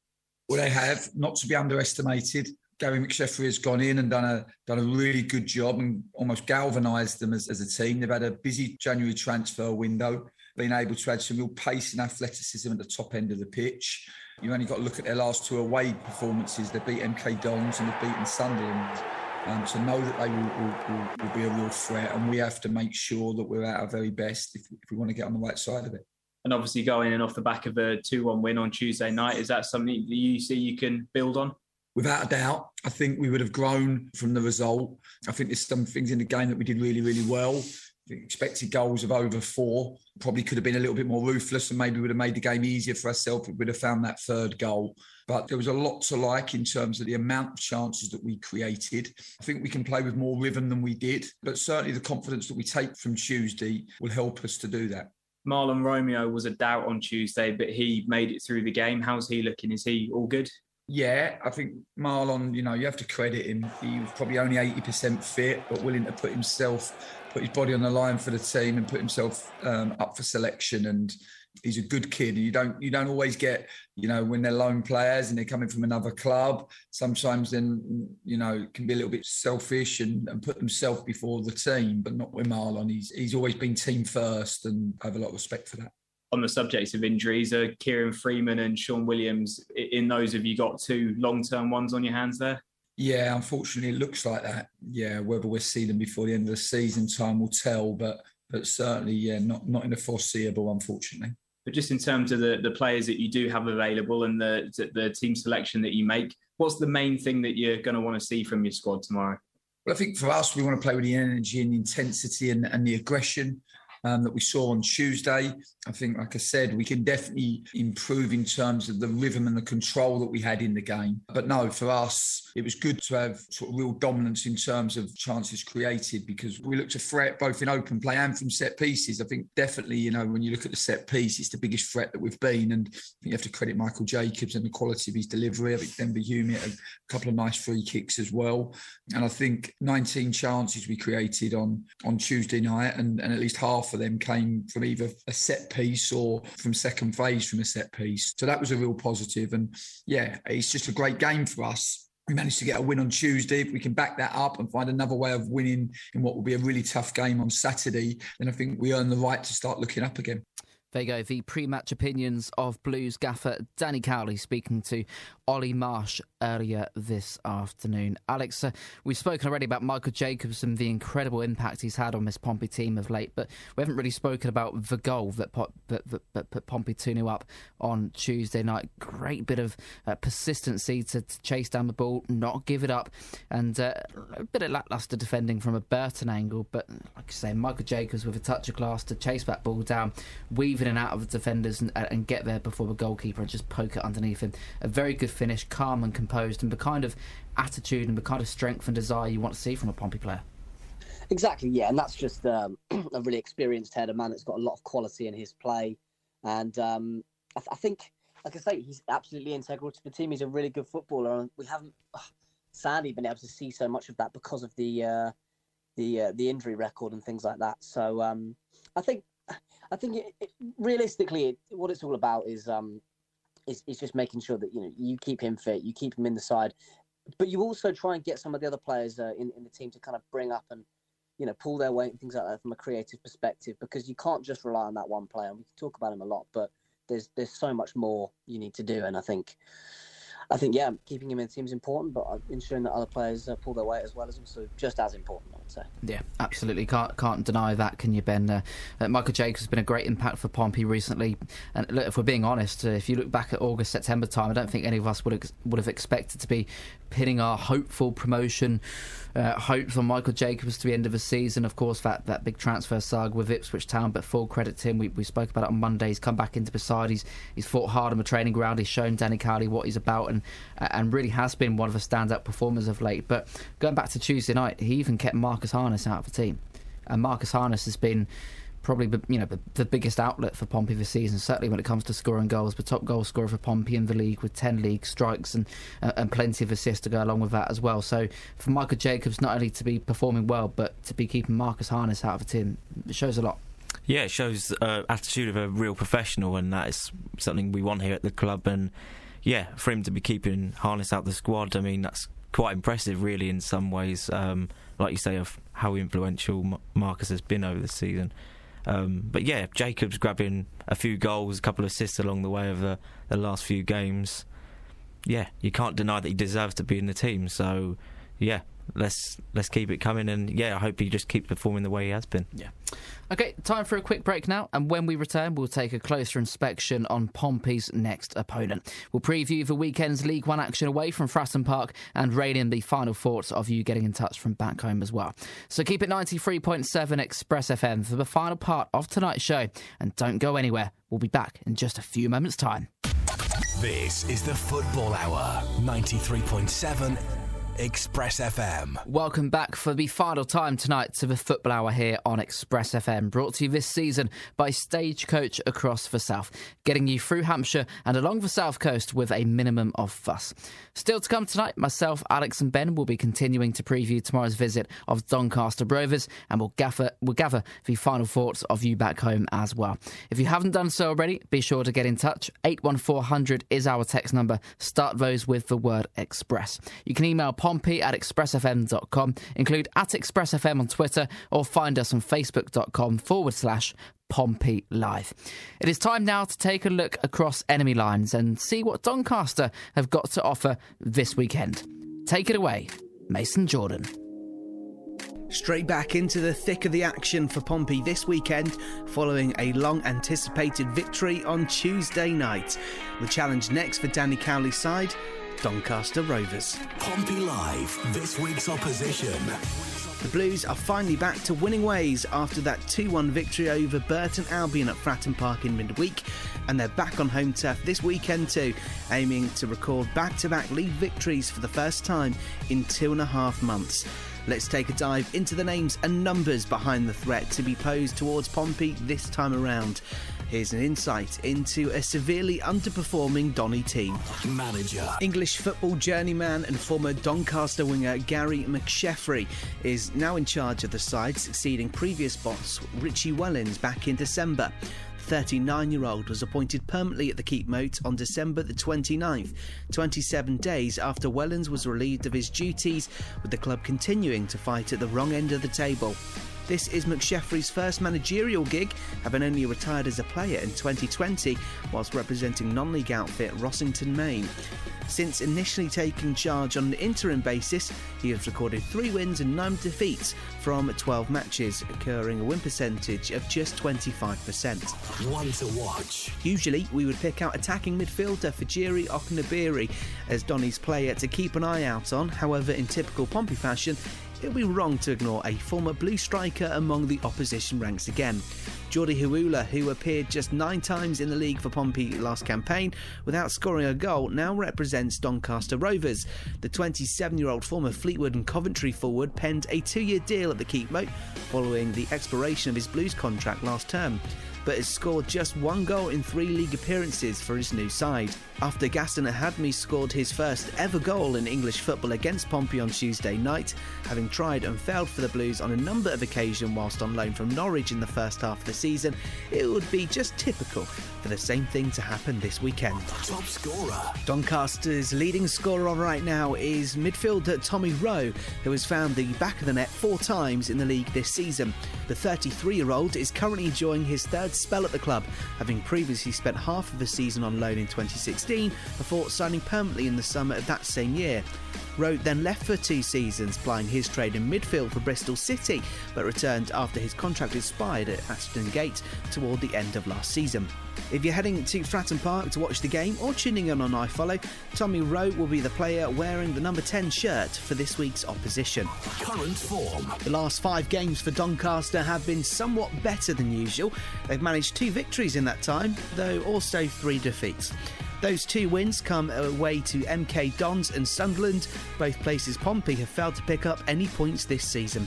Well, they have, not to be underestimated. Gary McSheffrey has gone in and done a done a really good job and almost galvanised them as, as a team. They've had a busy January transfer window, been able to add some real pace and athleticism at the top end of the pitch. You've only got to look at their last two away performances. They beat MK Dons and they've beaten Sunderland. Um, to know that they will, will, will, will, be a real threat, and we have to make sure that we're at our very best if, if we want to get on the right side of it and obviously going in off the back of a 2-1 win on Tuesday night, is that something that you see you can build on? Without a doubt, I think we would have grown from the result. I think there's some things in the game that we did really, really well. expected goals of over four. Probably could have been a little bit more ruthless and maybe would have made the game easier for ourselves if we'd have found that third goal. But there was a lot to like in terms of the amount of chances that we created. I think we can play with more rhythm than we did, but certainly the confidence that we take from Tuesday will help us to do that. Marlon Romeo was a doubt on Tuesday, but he made it through the game. How's he looking? Is he all good? Yeah, I think Marlon, you know, you have to credit him. He was probably only 80% fit, but willing to put himself, put his body on the line for the team and put himself um, up for selection. And he's a good kid. You don't you don't always get you know when they're lone players and they're coming from another club. Sometimes then you know can be a little bit selfish and, and put themselves before the team, but not with Marlon. He's he's always been team first, and I have a lot of respect for that. On the subject of injuries, are Kieron Freeman and Shaun Williams in those? Have you got two long term ones on your hands there? Yeah, unfortunately, it looks like that. Yeah, whether we'll see them before the end of the season, time will tell. But but certainly, yeah, not not in the foreseeable, unfortunately. But just in terms of the, the players that you do have available and the, the team selection that you make, what's the main thing that you're going to want to see from your squad tomorrow? Well, I think for us, we want to play with the energy and the intensity and, and the aggression. Um, that we saw on Tuesday. I think, like I said, we can definitely improve in terms of the rhythm and the control that we had in the game. But no, for us, it was good to have sort of real dominance in terms of chances created because we looked to threat both in open play and from set pieces. I think definitely, you know, when you look at the set piece, it's the biggest threat that we've been. And I think you have to credit Michael Jacobs and the quality of his delivery. I think Denver Hume had a couple of nice free kicks as well. And I think 19 chances we created on on Tuesday night, and, and at least half them came from either a set piece or from second phase from a set piece. So that was a real positive. And yeah, it's just a great game for us we managed to get a win on Tuesday. If we can back that up and find another way of winning in what will be a really tough game on Saturday, then I think we earn the right to start looking up again. There you go, the pre match opinions of Blues gaffer Danny Cowley speaking to Ollie Marsh earlier this afternoon. Alex, uh, we've spoken already about Michael Jacobs and the incredible impact he's had on this Pompey team of late, but we haven't really spoken about the goal that put, that, that, that put Pompey 2 0 up on Tuesday night. Great bit of uh, persistency to, to, chase down the ball, not give it up, and uh, a bit of lacklustre defending from a Burton angle, but like I say, Michael Jacobs with a touch of class to chase that ball down, weave in and out of the defenders and, and get there before the goalkeeper and just poke it underneath him. A very good finish, calm and composed, and the kind of attitude and the kind of strength and desire you want to see from a Pompey player. Exactly, yeah, and that's just um, a really experienced head, a man that's got a lot of quality in his play, and um, I, th- I, think, like I say, he's absolutely integral to the team. He's a really good footballer, and we haven't uh, sadly been able to see so much of that because of the uh, the uh, the injury record and things like that. So um, I think I think it, it, realistically, it, what it's all about is um, is, is just making sure that you know you keep him fit, you keep him in the side, but you also try and get some of the other players uh, in in the team to kind of bring up and you know pull their weight and things like that from a creative perspective because you can't just rely on that one player. And we can talk about him a lot, but there's there's so much more you need to do, and I think I think yeah, keeping him in the team is important, but ensuring that other players uh, pull their weight as well is also just as important. I would say. Yeah, absolutely. Can't can't deny that, can you, Ben? Uh, uh, Michael Jacobs has been a great impact for Pompey recently, and look, if we're being honest, uh, if you look back at August September time, I don't think any of us would ex- would have expected to be pinning our hopeful promotion uh, hopes on Michael Jacobs to the end of the season. Of course, that, that big transfer saga with Ipswich Town, but full credit to him. We, we spoke about it on Monday. He's come back into the side. He's he's fought hard on the training ground. He's shown Danny Cowley what he's about, and and really has been one of the standout performers of late. But going back to Tuesday night, he even kept Marcus Harness out of the team, and Marcus Harness has been probably you know the, biggest outlet for Pompey this season. Certainly when it comes to scoring goals, the top goal scorer for Pompey in the league with ten league strikes and uh, and plenty of assists to go along with that as well. So for Michael Jacobs not only to be performing well, but to be keeping Marcus Harness out of the team, it shows a lot. Yeah, it shows uh, attitude of a real professional, and that is something we want here at the club. And yeah, for him to be keeping Harness out the squad, I mean that's quite impressive, really, in some ways. Um, like you say, of how influential Marcus has been over the season. Um, but yeah, Jacobs grabbing a few goals, a couple of assists along the way the, the last few games. Yeah, you can't deny that he deserves to be in the team. So yeah, let's let's keep it coming. And yeah, I hope he just keeps performing the way he has been. Yeah. Okay, time for a quick break now, and when we return, we'll take a closer inspection on Pompey's next opponent. We'll preview the weekend's League One action away from Fratton Park and rein in the final thoughts of you getting in touch from back home as well. So keep it 93.7 Express FM for the final part of tonight's show, and don't go anywhere. We'll be back in just a few moments' time. This is the Football Hour, 93.7 Express FM. Welcome back for the final time tonight to the Football Hour here on Express FM, brought to you this season by Stagecoach across the South, getting you through Hampshire and along the South Coast with a minimum of fuss. Still to come tonight, myself, Alex, and Ben will be continuing to preview tomorrow's visit of Doncaster Rovers, and we'll gather, we'll gather the final thoughts of you back home as well. If you haven't done so already, be sure to get in touch. 81400 is our text number. Start those with the word Express. You can email pompey at expressfm.com, include at expressfm on Twitter, or find us on facebook.com forward slash Pompey Live. It is time now to take a look across enemy lines and see what Doncaster have got to offer this weekend. Take it away, Mason Jordan. Straight back into the thick of the action for Pompey this weekend following a long anticipated victory on Tuesday night. The challenge next for Danny Cowley's side Doncaster Rovers. Pompey Live, this week's opposition. The Blues are finally back to winning ways after that 2 1 victory over Burton Albion at Fratton Park in midweek, and they're back on home turf this weekend too, aiming to record back to back league victories for the first time in two and a half months. Let's take a dive into the names and numbers behind the threat to be posed towards Pompey this time around. Here's an insight into a severely underperforming Donny team. Manager. English football journeyman and former Doncaster winger Gary McSheffrey is now in charge of the side, succeeding previous boss Richie Wellens back in December. 39 year old was appointed permanently at the Keepmoat on December the 29th, 27 days after Wellens was relieved of his duties, with the club continuing to fight at the wrong end of the table. This is McSheffrey's first managerial gig, having only retired as a player in 2020 whilst representing non league outfit Rossington Main. Since initially taking charge on an interim basis, he has recorded three wins and nine defeats from 12 matches, occurring a win percentage of just 25%. One to watch. Usually, we would pick out attacking midfielder Fejiri Okenabirhie as Donny's player to keep an eye out on. However, in typical Pompey fashion, it would be wrong to ignore a former blue striker among the opposition ranks again. Jordy Hiwula, who appeared just nine times in the league for Pompey last campaign without scoring a goal, now represents Doncaster Rovers. The 27 year old former Fleetwood and Coventry forward penned a two year deal at the Keepmoat following the expiration of his Blues contract last term but has scored just one goal in three league appearances for his new side. After Ghassan Ahadme scored his first ever goal in English football against Pompey on Tuesday night, having tried and failed for the Blues on a number of occasions whilst on loan from Norwich in the first half of the season, it would be just typical for the same thing to happen this weekend. Top scorer. Doncaster's leading scorer right now is midfielder Tommy Rowe, who has found the back of the net four times in the league this season. The 33 year old is currently enjoying his third spell at the club, having previously spent half of the season on loan in 2016 before signing permanently in the summer of that same year. Rowe then left for two seasons, plying his trade in midfield for Bristol City, but returned after his contract expired at Ashton Gate toward the end of last season. If you're heading to Fratton Park to watch the game or tuning in on iFollow, Tommy Rowe will be the player wearing the number 10 shirt for this week's opposition. Current form. The last five games for Doncaster have been somewhat better than usual. They've managed two victories in that time, though also three defeats. Those two wins come away to MK Dons and Sunderland, both places Pompey have failed to pick up any points this season.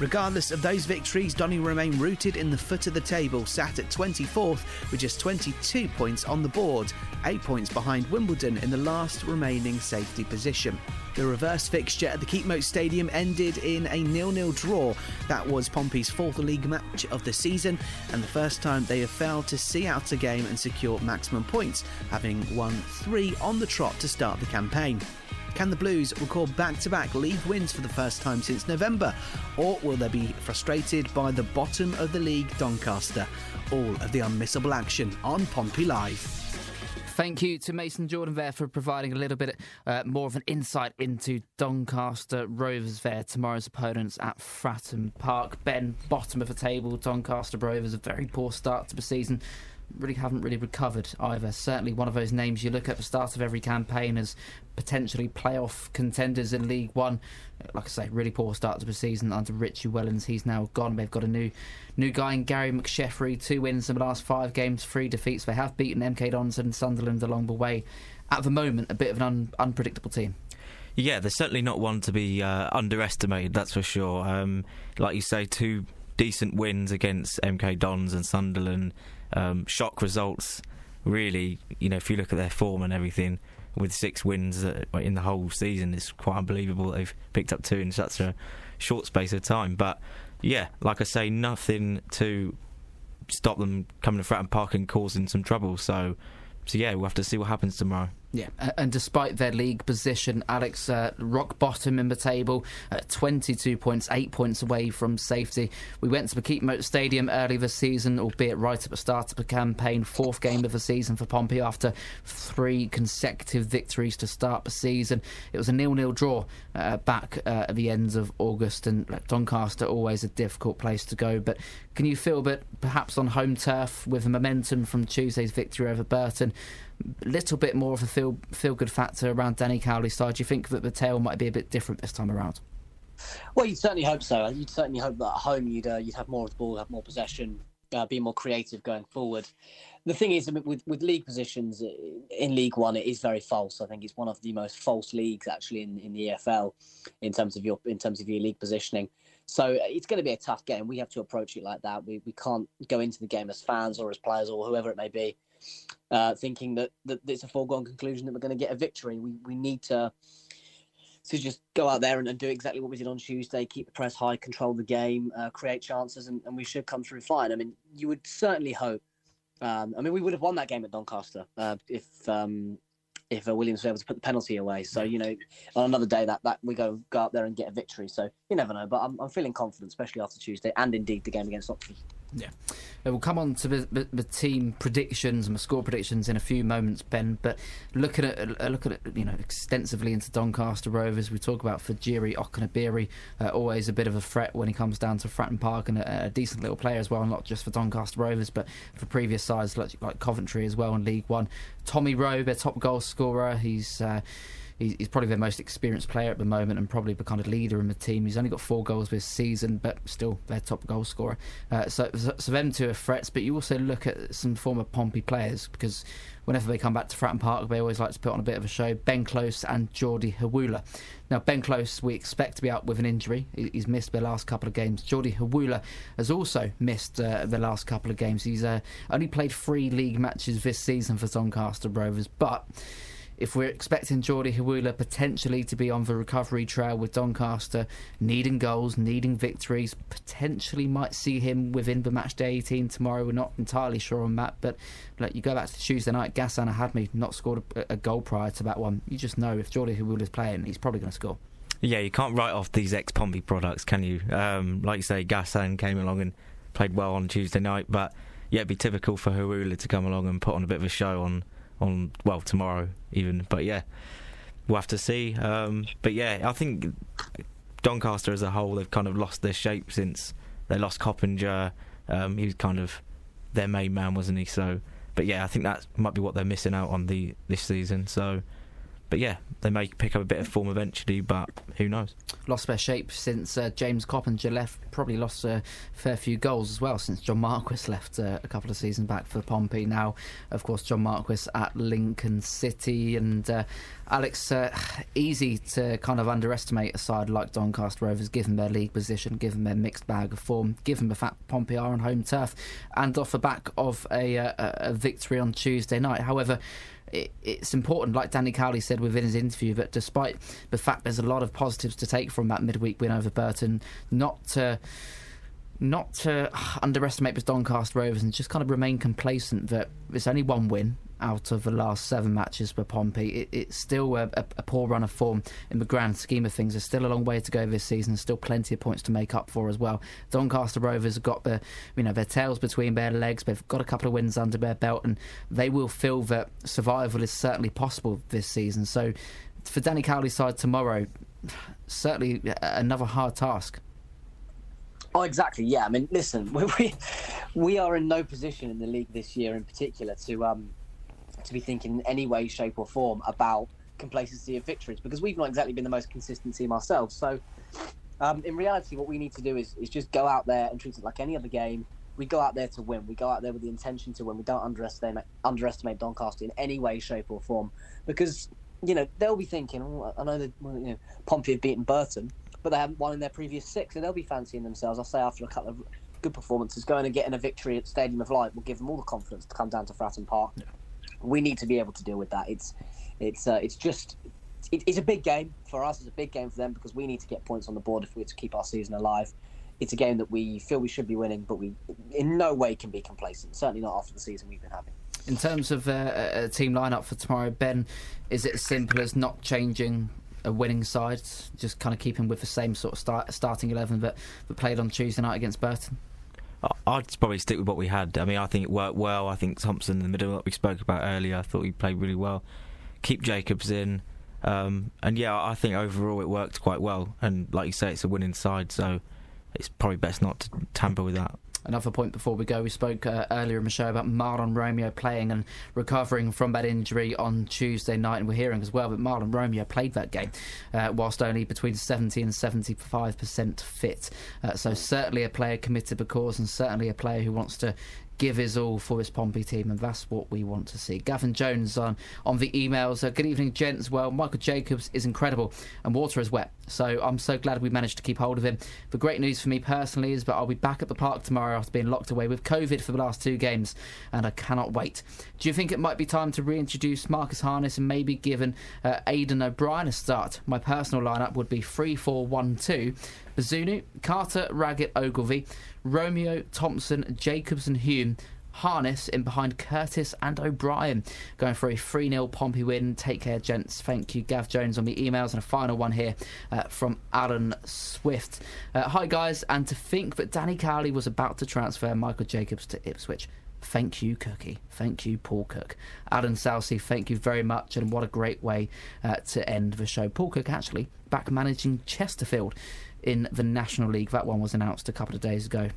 Regardless of those victories, Donny remain rooted in the foot of the table, sat at 24th with just 22 points on the board, 8 points behind Wimbledon in the last remaining safety position. The reverse fixture at the Keepmoat Stadium ended in a nil-nil draw. That was Pompey's fourth league match of the season and the first time they have failed to see out a game and secure maximum points, having won three on the trot to start the campaign. Can the Blues record back to back league wins for the first time since November? Or will they be frustrated by the bottom of the league Doncaster? All of the unmissable action on Pompey Live. Thank you to Mason Jordan there for providing a little bit uh, more of an insight into Doncaster Rovers there. Tomorrow's opponents at Fratton Park. Ben, bottom of the table. Doncaster Rovers, a very poor start to the season really haven't really recovered either. Certainly one of those names you look at the start of every campaign as potentially playoff contenders in League One. Like I say, really poor start to the season under Richie Wellens. He's now gone. They've got a new new guy in Gary McSheffrey. Two wins in the last five games, three defeats. They have beaten MK Dons and Sunderland along the way. At the moment, a bit of an un- unpredictable team. Yeah, they're certainly not one to be uh, underestimated, that's for sure. Um, like you say, two decent wins against MK Dons and Sunderland um, shock results. Really, you know, if you look at their form and everything, with six wins in the whole season, it's quite unbelievable they've picked up two in such a short space of time. But yeah, like I say, nothing to stop them coming to Fratton Park and causing some trouble. So, so yeah, we'll have to see what happens tomorrow. Yeah, and despite their league position, Alex uh, rock bottom in the table, uh, 22 points, 8 points away from safety. We went to the Keepmoat Stadium early this season, albeit right at the start of the campaign, fourth game of the season for Pompey after three consecutive victories to start the season. It was a nil-nil draw uh, back uh, at the end of August, and Doncaster always a difficult place to go. But can you feel that perhaps on home turf with the momentum from Tuesday's victory over Burton? A little bit more of a feel feel good factor around Danny Cowley's side. Do you think that the tale might be a bit different this time around? Well, you'd certainly hope so. You'd certainly hope that at home you'd uh, you'd have more of the ball, have more possession, uh, be more creative going forward. The thing is, with with league positions in League One, it is very false. I think it's one of the most false leagues actually in, in the EFL in terms of your in terms of your league positioning. So uh, it's going to be a tough game. We have to approach it like that. We we can't go into the game as fans or as players or whoever it may be, uh, thinking that, that it's a foregone conclusion that we're going to get a victory. We we need to to just go out there and, and, do exactly what we did on Tuesday, keep the press high, control the game, uh, create chances, and, and, we should come through fine. I mean, you would certainly hope. Um, I mean, we would have won that game at Doncaster uh, if um, if Williams was able to put the penalty away. So you know, on another day that that we go go up there and get a victory. So you never know, but I'm, I'm feeling confident, especially after Tuesday and indeed the game against Oxford. Yeah, we'll come on to the, the, the, team predictions and the score predictions in a few moments, Ben. But looking at uh, looking at you know extensively into Doncaster Rovers, we talk about Fejiri Okenabirhie, uh, always a bit of a threat when he comes down to Fratton Park, and a, a, decent little player as well, not just for Doncaster Rovers, but for previous sides like, like Coventry as well in League One. Tommy Rowe, their top goal scorer, he's. Uh, he's, probably their most experienced player at the moment and probably the kind of leader in the team. He's only got four goals this season, but still their top goal scorer. Uh, so, so them two are threats, but you also look at some former Pompey players because whenever they come back to Fratton Park, they always like to put on a bit of a show. Ben Close and Jordy Hiwula. Now, Ben Close, we expect to be out with an injury. He's missed the last couple of games. Jordy Hiwula has also missed uh, the last couple of games. He's uh, only played three league matches this season for Doncaster Rovers, but if we're expecting Jordy Hiwula potentially to be on the recovery trail with Doncaster, needing goals, needing victories, potentially might see him within the match day 18 tomorrow. We're not entirely sure on that, but like you go back to Tuesday night, Ghassan Ahadme not scored a, a, goal prior to that one. You just know if Jordy Hiwula's playing, he's probably going to score. Yeah, you can't write off these ex Pompey products, can you? Um, like you say, Ghassan came along and played well on Tuesday night, but yeah, it'd be typical for Hiwula to come along and put on a bit of a show on on well tomorrow even. But yeah, we'll have to see. Um, but yeah, I think Doncaster as a whole they've kind of lost their shape since they lost Coppinger. Um, he was kind of their main man, wasn't he? So, but yeah, I think that might be what they're missing out on the this season. So but yeah, they may pick up a bit of form eventually, but who knows? Lost their shape since uh, James Coppinger left. Probably lost a fair few goals as well since John Marquis left uh, a couple of seasons back for Pompey. Now, of course, John Marquis at Lincoln City. And uh, Alex, uh, easy to kind of underestimate a side like Doncaster Rovers, given their league position, given their mixed bag of form, given the fact Pompey are on home turf, and off the back of a, uh, a victory on Tuesday night. However, it, it's important, like Danny Cowley said within his interview, that despite the fact there's a lot of positives to take from that midweek win over Burton, not to not to uh, underestimate the Doncaster Rovers and just kind of remain complacent that it's only one win out of the last seven matches for Pompey. It, it's still a, a, poor run of form in the grand scheme of things. There's still a long way to go this season. still plenty of points to make up for as well. Doncaster Rovers have got the, you know, their tails between their legs. They've got a couple of wins under their belt, and they will feel that survival is certainly possible this season. So, for Danny Cowley's side tomorrow, certainly another hard task. Oh, exactly. Yeah. I mean, listen, we we are in no position in the league this year, in particular, to um to be thinking in any way, shape, or form about complacency of victories because we've not exactly been the most consistent team ourselves. So, um, in reality, what we need to do is, is just go out there and treat it like any other game. We go out there to win. We go out there with the intention to win. We don't underestimate underestimate Doncaster in any way, shape, or form because you know they'll be thinking, oh, I know that you know Pompey have beaten Burton, but they haven't won in their previous six, so they'll be fancying themselves. I'll say after a couple of good performances, going and getting a victory at Stadium of Light will give them all the confidence to come down to Fratton Park. Yeah we need to be able to deal with that. It's it's uh, it's just it, it's a big game for us. It's a big game for them because we need to get points on the board if we're to keep our season alive. It's a game that we feel we should be winning, but we in no way can be complacent. Certainly not after the season we've been having. In terms of uh, a team lineup for tomorrow, Ben, is it as simple as not changing a winning side, just kind of keeping with the same sort of start, starting eleven that, that played on Tuesday night against Burton? I'd probably stick with what we had. I mean, I think it worked well. I think Thompson in the middle that we spoke about earlier, I thought he played really well. Keep Jacobs in. Um, and yeah, I think overall it worked quite well. And like you say, it's a winning side, so it's probably best not to tamper with that. Another point before we go, we spoke uh, earlier in the show about Marlon Romeo playing and recovering from that injury on Tuesday night, and we're hearing as well that Marlon Romeo played that game uh, whilst only between 70 and 75% fit. Uh, so certainly a player committed to the cause, and certainly a player who wants to give his all for his Pompey team, and that's what we want to see. Gavin Jones on on the emails. Good evening, gents. Well, Michael Jacobs is incredible, and water is wet. So I'm so glad we managed to keep hold of him. The great news for me personally is that I'll be back at the park tomorrow after being locked away with COVID for the last two games, and I cannot wait. Do you think it might be time to reintroduce Marcus Harness and maybe given uh, Aiden O'Brien a start? My personal lineup would be 3 4 1 2. Bazunu, Carter, Raggett, Ogilvie, Romeo, Thompson, Jacobs, and Hume. Harness in behind Curtis and O'Brien. Going for a 3 0 Pompey win. Take care, gents. Thank you, Gav Jones, on the emails. And a final one here uh, from Alan Swift. Uh, hi, guys. And to think that Danny Cowley was about to transfer Michael Jacobs to Ipswich. Thank you, Cookie. Thank you, Paul Cook. Alan Southey, thank you very much. And what a great way uh, to end the show. Paul Cook actually back managing Chesterfield in the National League. That one was announced a couple of days ago.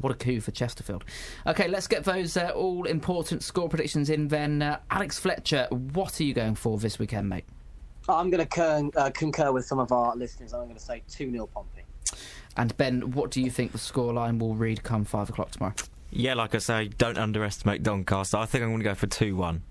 What a coup for Chesterfield. Okay, let's get those uh, all important score predictions in then. Uh, Alex Fletcher, what are you going for this weekend, mate? I'm going to con- uh, concur with some of our listeners. I'm going to say 2 0 Pompey. And Ben, what do you think the scoreline will read come 5 o'clock tomorrow? Yeah, like I say, don't underestimate Doncaster. I think I'm going to go for 2 1.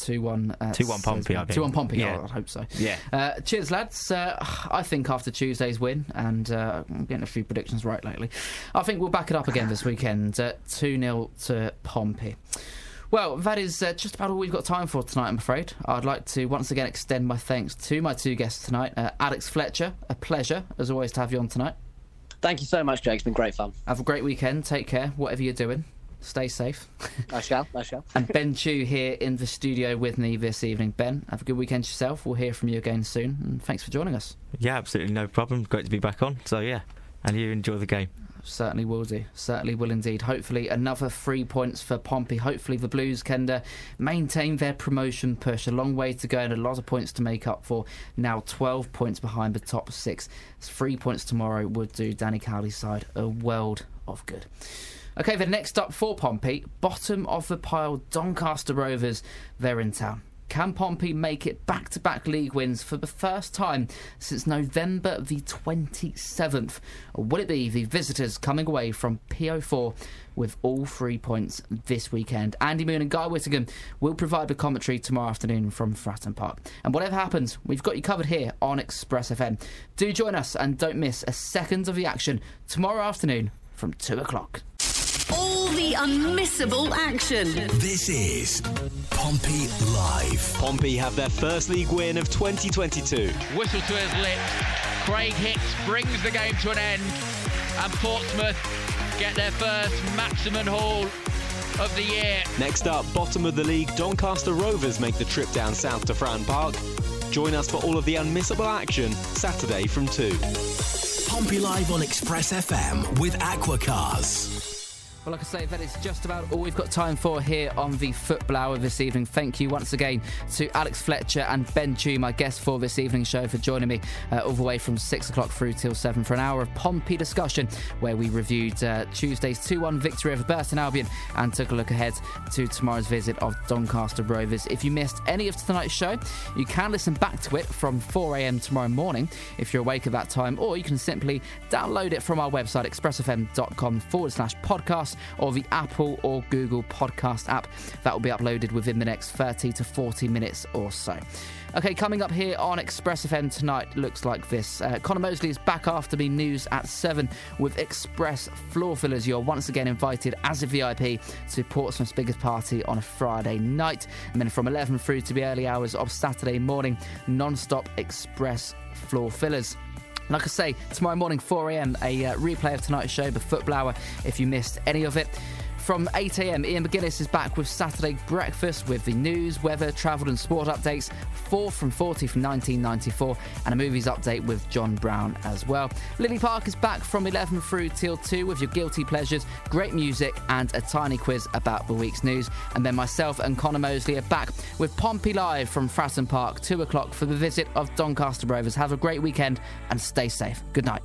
Two one, uh, two one Pompey. I think. Two one Pompey. Yeah. Oh, I hope so. Yeah. Uh, cheers, lads. Uh, I think after Tuesday's win, and uh, I'm getting a few predictions right lately, I think we'll back it up again this weekend. Two 0 to Pompey. Well, that is uh, just about all we've got time for tonight, I'm afraid. I'd like to once again extend my thanks to my two guests tonight. Uh, Alex Fletcher, a pleasure, as always, to have you on tonight. Thank you so much, Jake. It's been great fun. Have a great weekend. Take care, whatever you're doing. Stay safe. I shall. I shall. and Ben Tew here in the studio with me this evening. Ben, have a good weekend yourself. We'll hear from you again soon. And thanks for joining us. Yeah, absolutely no problem. Great to be back on. So, yeah, and you enjoy the game. Certainly will do. Certainly will indeed. Hopefully, another three points for Pompey. Hopefully, the Blues can uh, maintain their promotion push. A long way to go and a lot of points to make up for. Now, 12 points behind the top six. Three points tomorrow would do Danny Cowley's side a world of good. Okay, then next up for Pompey, bottom of the pile, Doncaster Rovers. They're in town. Can Pompey make it back to back league wins for the first time since November the 27th? Or will it be the visitors coming away from PO4 with all three points this weekend? Andy Moon and Guy Whittingham will provide the commentary tomorrow afternoon from Fratton Park. And whatever happens, we've got you covered here on Express FM. Do join us and don't miss a second of the action tomorrow afternoon from 2 o'clock. All the unmissable action. This is Pompey Live. Pompey have their first league win of 2022. Whistle to his lips. Craig Hicks brings the game to an end, and Portsmouth get their first maximum haul of the year. Next up, bottom of the league, Doncaster Rovers make the trip down south to Fratton Park. Join us for all of the unmissable action Saturday from 2. Pompey Live on Express FM with Aquacars. Well, like I say, that is just about all we've got time for here on the Football Hour this evening. Thank you once again to Alex Fletcher and Ben Tew, my guests for this evening's show, for joining me uh, all the way from 6 o'clock through till 7 for an hour of Pompey discussion where we reviewed uh, Tuesday's 2 1 victory over Burton Albion and took a look ahead to tomorrow's visit of Doncaster Rovers. If you missed any of tonight's show, you can listen back to it from 4am tomorrow morning if you're awake at that time, or you can simply download it from our website, expressfm.com forward slash podcast or the Apple or Google podcast app. That will be uploaded within the next 30 to 40 minutes or so. Okay, coming up here on Express FM tonight looks like this. Uh, Connor Mosley is back after the news at 7 with Express Floor Fillers. You're once again invited as a VIP to Portsmouth's biggest party on a Friday night. And then from 11 through to the early hours of Saturday morning, non stop Express Floor Fillers. Like I say, tomorrow morning, 4am, a uh, replay of tonight's show, the Football Hour, if you missed any of it. From 8am, Ian McGuinness is back with Saturday Breakfast with the news, weather, travel, and sport updates. 4 from 40 from 1994, and a movies update with John Brown as well. Lily Park is back from 11 through till 2 with your guilty pleasures, great music, and a tiny quiz about the week's news. And then myself and Connor Mosley are back with Pompey Live from Fratton Park, 2 o'clock for the visit of Doncaster Rovers. Have a great weekend and stay safe. Good night.